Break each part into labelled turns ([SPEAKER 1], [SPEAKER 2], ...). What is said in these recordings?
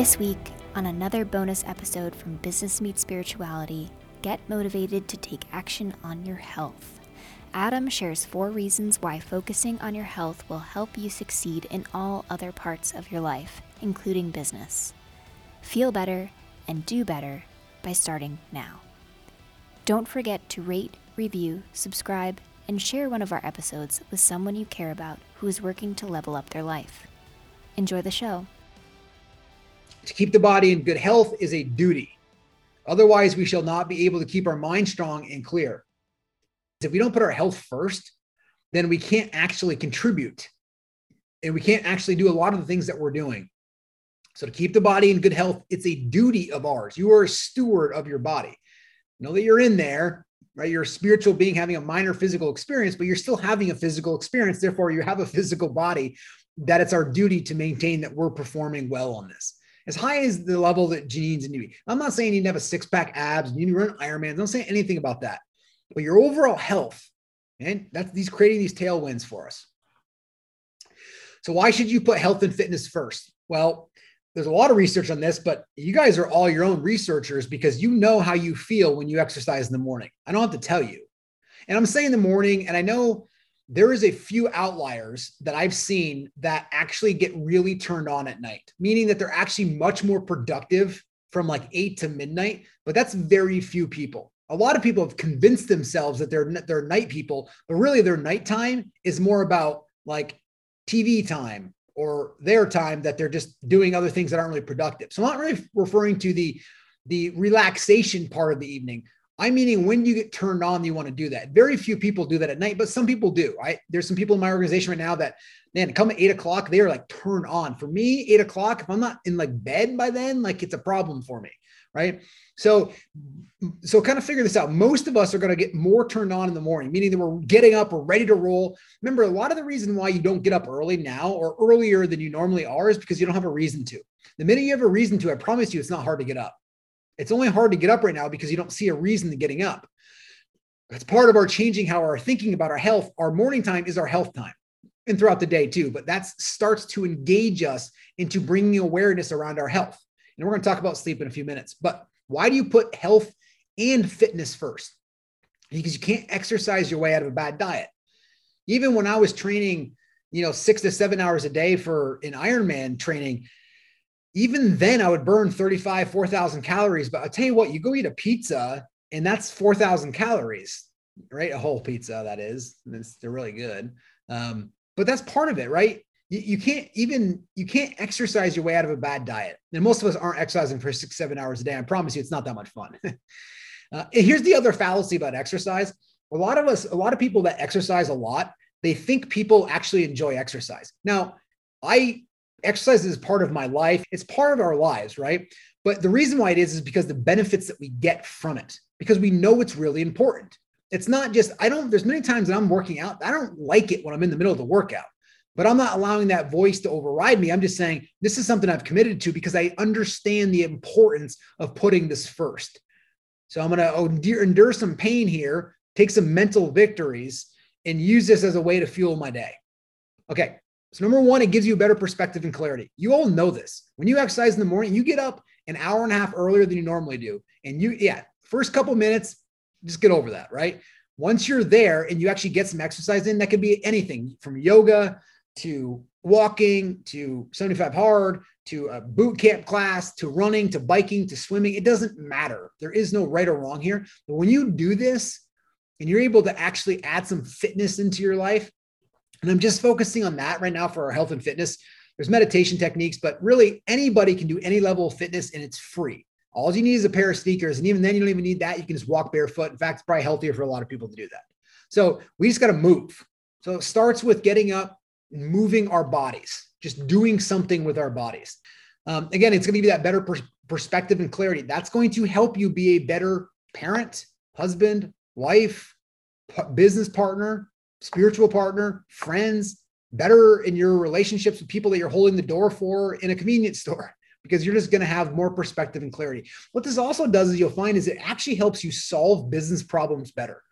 [SPEAKER 1] This week, on another bonus episode from Business Meets Spirituality, get motivated to take action on your health. Adam shares four reasons why focusing on your health will help you succeed in all other parts of your life, including business. Feel better and do better by starting now. Don't forget to rate, review, subscribe, and share one of our episodes with someone you care about who is working to level up their life. Enjoy the show.
[SPEAKER 2] To keep the body in good health is a duty. Otherwise, we shall not be able to keep our mind strong and clear. If we don't put our health first, then we can't actually contribute and we can't actually do a lot of the things that we're doing. So, to keep the body in good health, it's a duty of ours. You are a steward of your body. Know that you're in there, right? You're a spiritual being having a minor physical experience, but you're still having a physical experience. Therefore, you have a physical body that it's our duty to maintain that we're performing well on this. As high as the level that Janine's in you. I'm not saying you need to have a six pack abs and you need to run Ironman. Don't say anything about that. But your overall health, and that's these creating these tailwinds for us. So why should you put health and fitness first? Well, there's a lot of research on this, but you guys are all your own researchers because you know how you feel when you exercise in the morning. I don't have to tell you. And I'm saying the morning, and I know there is a few outliers that I've seen that actually get really turned on at night, meaning that they're actually much more productive from like eight to midnight, but that's very few people. A lot of people have convinced themselves that they're they're night people, but really their nighttime is more about like TV time or their time that they're just doing other things that aren't really productive. So I'm not really referring to the the relaxation part of the evening. I'm meaning when you get turned on, you want to do that. Very few people do that at night, but some people do. Right? There's some people in my organization right now that man, come at eight o'clock, they are like turned on. For me, eight o'clock, if I'm not in like bed by then, like it's a problem for me. Right. So, so kind of figure this out. Most of us are going to get more turned on in the morning, meaning that we're getting up, we're ready to roll. Remember, a lot of the reason why you don't get up early now or earlier than you normally are is because you don't have a reason to. The minute you have a reason to, I promise you, it's not hard to get up. It's only hard to get up right now because you don't see a reason to getting up. That's part of our changing how our thinking about our health. Our morning time is our health time and throughout the day too, but that starts to engage us into bringing awareness around our health. And we're going to talk about sleep in a few minutes. But why do you put health and fitness first? Because you can't exercise your way out of a bad diet. Even when I was training, you know, six to seven hours a day for an Ironman training, even then I would burn 35, 4,000 calories. But I'll tell you what, you go eat a pizza and that's 4,000 calories, right? A whole pizza, that is. they're really good. Um, but that's part of it, right? you, you can't even you can't exercise your way out of a bad diet and most of us aren't exercising for six seven hours a day i promise you it's not that much fun uh, here's the other fallacy about exercise a lot of us a lot of people that exercise a lot they think people actually enjoy exercise now i exercise is part of my life it's part of our lives right but the reason why it is is because the benefits that we get from it because we know it's really important it's not just i don't there's many times that i'm working out i don't like it when i'm in the middle of the workout but I'm not allowing that voice to override me. I'm just saying this is something I've committed to because I understand the importance of putting this first. So I'm going to endure, some pain here, take some mental victories, and use this as a way to fuel my day. Okay. So, number one, it gives you a better perspective and clarity. You all know this. When you exercise in the morning, you get up an hour and a half earlier than you normally do. And you, yeah, first couple minutes, just get over that, right? Once you're there and you actually get some exercise in, that could be anything from yoga to walking to 75 hard to a boot camp class to running to biking to swimming it doesn't matter there is no right or wrong here but when you do this and you're able to actually add some fitness into your life and i'm just focusing on that right now for our health and fitness. There's meditation techniques but really anybody can do any level of fitness and it's free. All you need is a pair of sneakers and even then you don't even need that. You can just walk barefoot. In fact it's probably healthier for a lot of people to do that. So we just got to move. So it starts with getting up moving our bodies, just doing something with our bodies. Um, again, it's going to give you that better per- perspective and clarity. That's going to help you be a better parent, husband, wife, p- business partner, spiritual partner, friends, better in your relationships with people that you're holding the door for in a convenience store because you're just going to have more perspective and clarity. What this also does is you'll find is it actually helps you solve business problems better.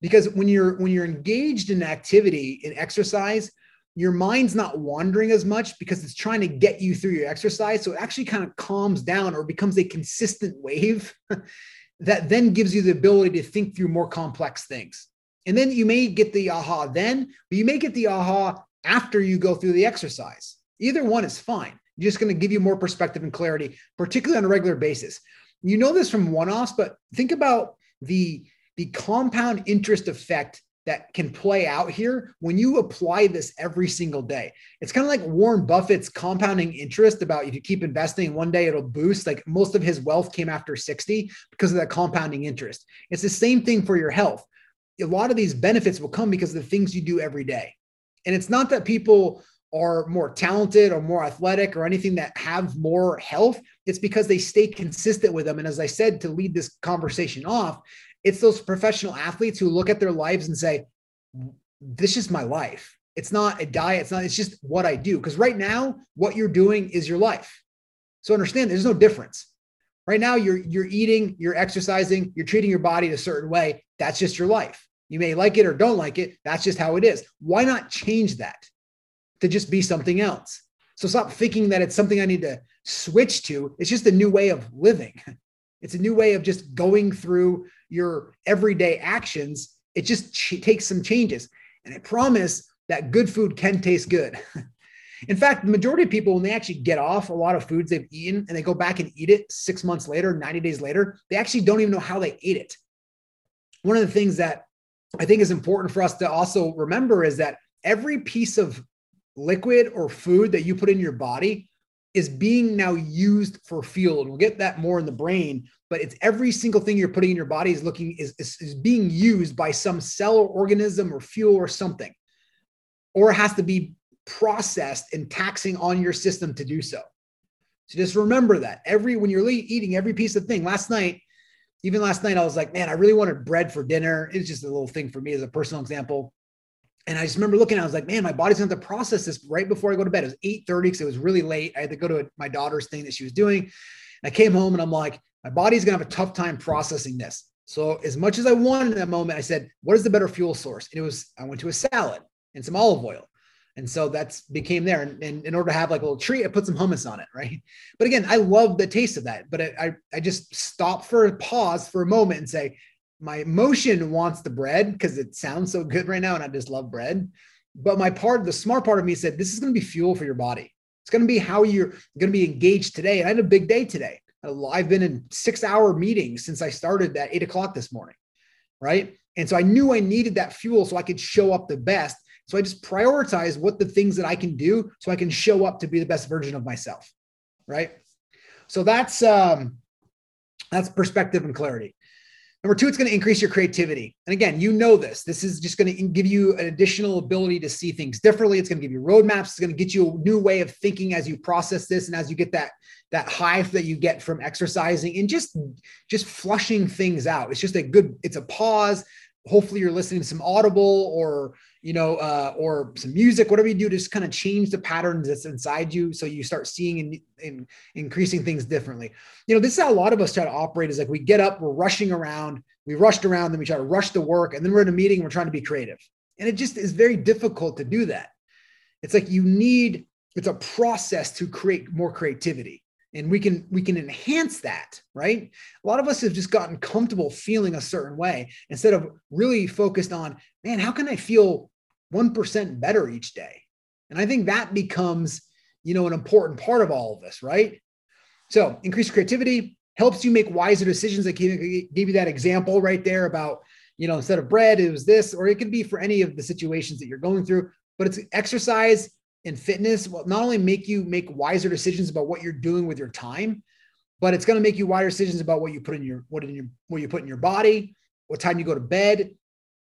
[SPEAKER 2] Because when you're when you're engaged in activity in exercise, your mind's not wandering as much because it's trying to get you through your exercise. So it actually kind of calms down or becomes a consistent wave that then gives you the ability to think through more complex things. And then you may get the aha then, but you may get the aha after you go through the exercise. Either one is fine. Just going to give you more perspective and clarity, particularly on a regular basis. You know this from one-offs, but think about the the compound interest effect that can play out here when you apply this every single day. It's kind of like Warren Buffett's compounding interest about if you keep investing, one day it'll boost. Like most of his wealth came after 60 because of that compounding interest. It's the same thing for your health. A lot of these benefits will come because of the things you do every day. And it's not that people are more talented or more athletic or anything that have more health. It's because they stay consistent with them. And as I said, to lead this conversation off, it's those professional athletes who look at their lives and say, this is my life. It's not a diet. It's not, it's just what I do. Because right now, what you're doing is your life. So understand there's no difference. Right now, you're you're eating, you're exercising, you're treating your body a certain way. That's just your life. You may like it or don't like it. That's just how it is. Why not change that to just be something else? So stop thinking that it's something I need to switch to. It's just a new way of living. It's a new way of just going through your everyday actions. It just ch- takes some changes. And I promise that good food can taste good. In fact, the majority of people, when they actually get off a lot of foods they've eaten and they go back and eat it six months later, 90 days later, they actually don't even know how they ate it. One of the things that I think is important for us to also remember is that every piece of liquid or food that you put in your body is being now used for fuel. And we'll get that more in the brain, but it's every single thing you're putting in your body is looking is, is, is being used by some cell or organism or fuel or something. Or it has to be processed and taxing on your system to do so. So just remember that every when you're eating every piece of thing. Last night, even last night, I was like, man, I really wanted bread for dinner. It's just a little thing for me as a personal example. And I just remember looking, I was like, man, my body's going to process this right before I go to bed. It was 8 30 because it was really late. I had to go to my daughter's thing that she was doing. I came home and I'm like, my body's going to have a tough time processing this. So, as much as I wanted in that moment, I said, what is the better fuel source? And it was, I went to a salad and some olive oil. And so that's became there. And, and, in order to have like a little treat, I put some hummus on it. Right. But again, I love the taste of that. But I, I, I just stop for a pause for a moment and say, my emotion wants the bread because it sounds so good right now and I just love bread. But my part, the smart part of me said, this is going to be fuel for your body. It's going to be how you're going to be engaged today. And I had a big day today. I've been in six hour meetings since I started at eight o'clock this morning. Right. And so I knew I needed that fuel so I could show up the best. So I just prioritize what the things that I can do so I can show up to be the best version of myself. Right. So that's, um, that's perspective and clarity. Number two, it's going to increase your creativity. And again, you know this. This is just going to give you an additional ability to see things differently. It's going to give you roadmaps. It's going to get you a new way of thinking as you process this and as you get that that high that you get from exercising and just just flushing things out. It's just a good. It's a pause. Hopefully, you're listening to some Audible or you know, uh, or some music, whatever you do, just kind of change the patterns that's inside you. So you start seeing and, and increasing things differently. You know, this is how a lot of us try to operate is like we get up, we're rushing around, we rushed around, then we try to rush the work, and then we're in a meeting, we're trying to be creative. And it just is very difficult to do that. It's like you need, it's a process to create more creativity and we can we can enhance that right a lot of us have just gotten comfortable feeling a certain way instead of really focused on man how can i feel 1% better each day. And I think that becomes, you know, an important part of all of this, right? So increased creativity helps you make wiser decisions. I gave you that example right there about, you know, instead of bread, it was this, or it could be for any of the situations that you're going through, but it's exercise and fitness will not only make you make wiser decisions about what you're doing with your time, but it's going to make you wiser decisions about what you put in your what in your what you put in your body, what time you go to bed,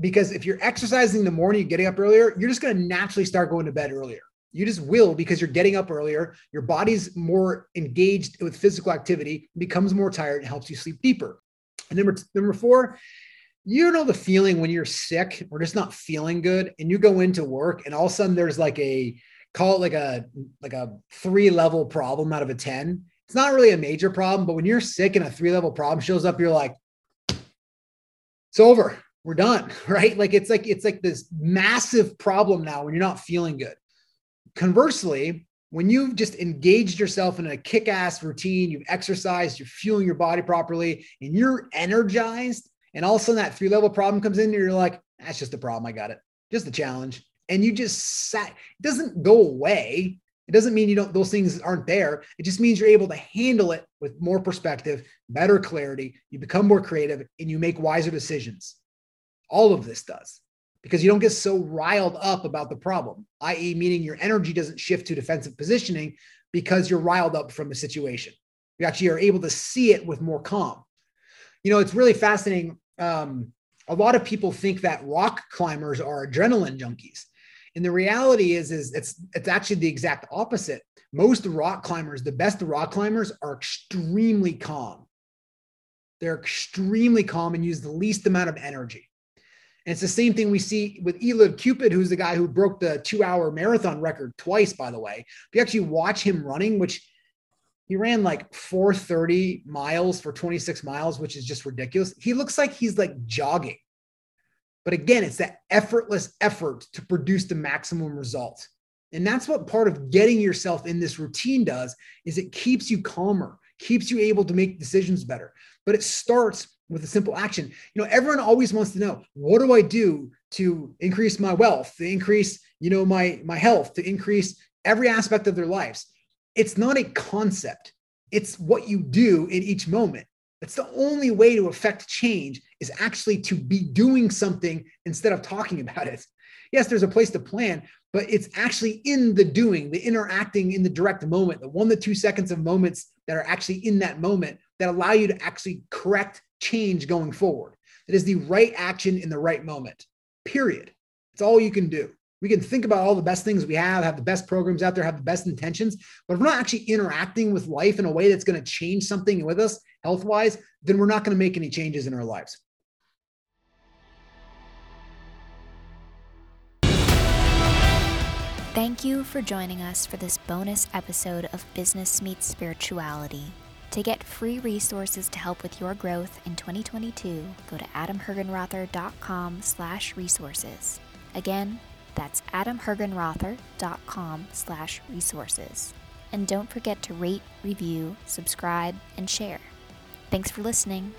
[SPEAKER 2] because if you're exercising in the morning, you're getting up earlier, you're just going to naturally start going to bed earlier. You just will because you're getting up earlier. Your body's more engaged with physical activity, becomes more tired, and helps you sleep deeper. And number number four, you know the feeling when you're sick or just not feeling good, and you go into work, and all of a sudden there's like a call it like a like a three level problem out of a ten. It's not really a major problem, but when you're sick and a three level problem shows up, you're like, it's over we're done right like it's like it's like this massive problem now when you're not feeling good conversely, when you've just engaged yourself in a kick ass routine, you've exercised, you're fueling your body properly, and you're energized, and all of a sudden that three level problem comes in, and you're like, that's just a problem. I got it. Just a challenge. And you just sat, it doesn't go away. It doesn't mean you don't, those things aren't there. It just means you're able to handle it with more perspective, better clarity. You become more creative and you make wiser decisions. All of this does because you don't get so riled up about the problem, i.e., meaning your energy doesn't shift to defensive positioning because you're riled up from the situation. You actually are able to see it with more calm. You know, it's really fascinating. Um, a lot of people think that rock climbers are adrenaline junkies. And the reality is, is it's it's actually the exact opposite. Most rock climbers, the best rock climbers, are extremely calm. They're extremely calm and use the least amount of energy. And it's the same thing we see with Eliud Kipchoge, who's the guy who broke the two-hour marathon record twice, by the way. If you actually watch him running, which he ran like 430 miles for 26 miles, which is just ridiculous. He looks like he's like jogging. But again, it's that effortless effort to produce the maximum result. And that's what part of getting yourself in this routine does is it keeps you calmer, keeps you able to make decisions better. But it starts with a simple action. You know, everyone always wants to know, what do I do to increase my wealth, to increase, you know, my my health, to increase every aspect of their lives. It's not a concept. It's what you do in each moment. It's the only way to affect change is actually to be doing something instead of talking about it. Yes, there's a place to plan, but it's actually in the doing, the interacting in the direct moment, the one to two seconds of moments that are actually in that moment that allow you to actually correct change going forward. It is the right action in the right moment, period. It's all you can do. We can think about all the best things we have, have the best programs out there, have the best intentions. But if we're not actually interacting with life in a way that's going to change something with us health wise, then we're not going to make any changes in our lives.
[SPEAKER 1] Thank you for joining us for this bonus episode of Business Meets Spirituality. To get free resources to help with your growth in 2022, go to adamhergenrother.com slash resources. Again, that's adamhergenrother.com slash resources. And don't forget to rate, review, subscribe, and share. Thanks for listening.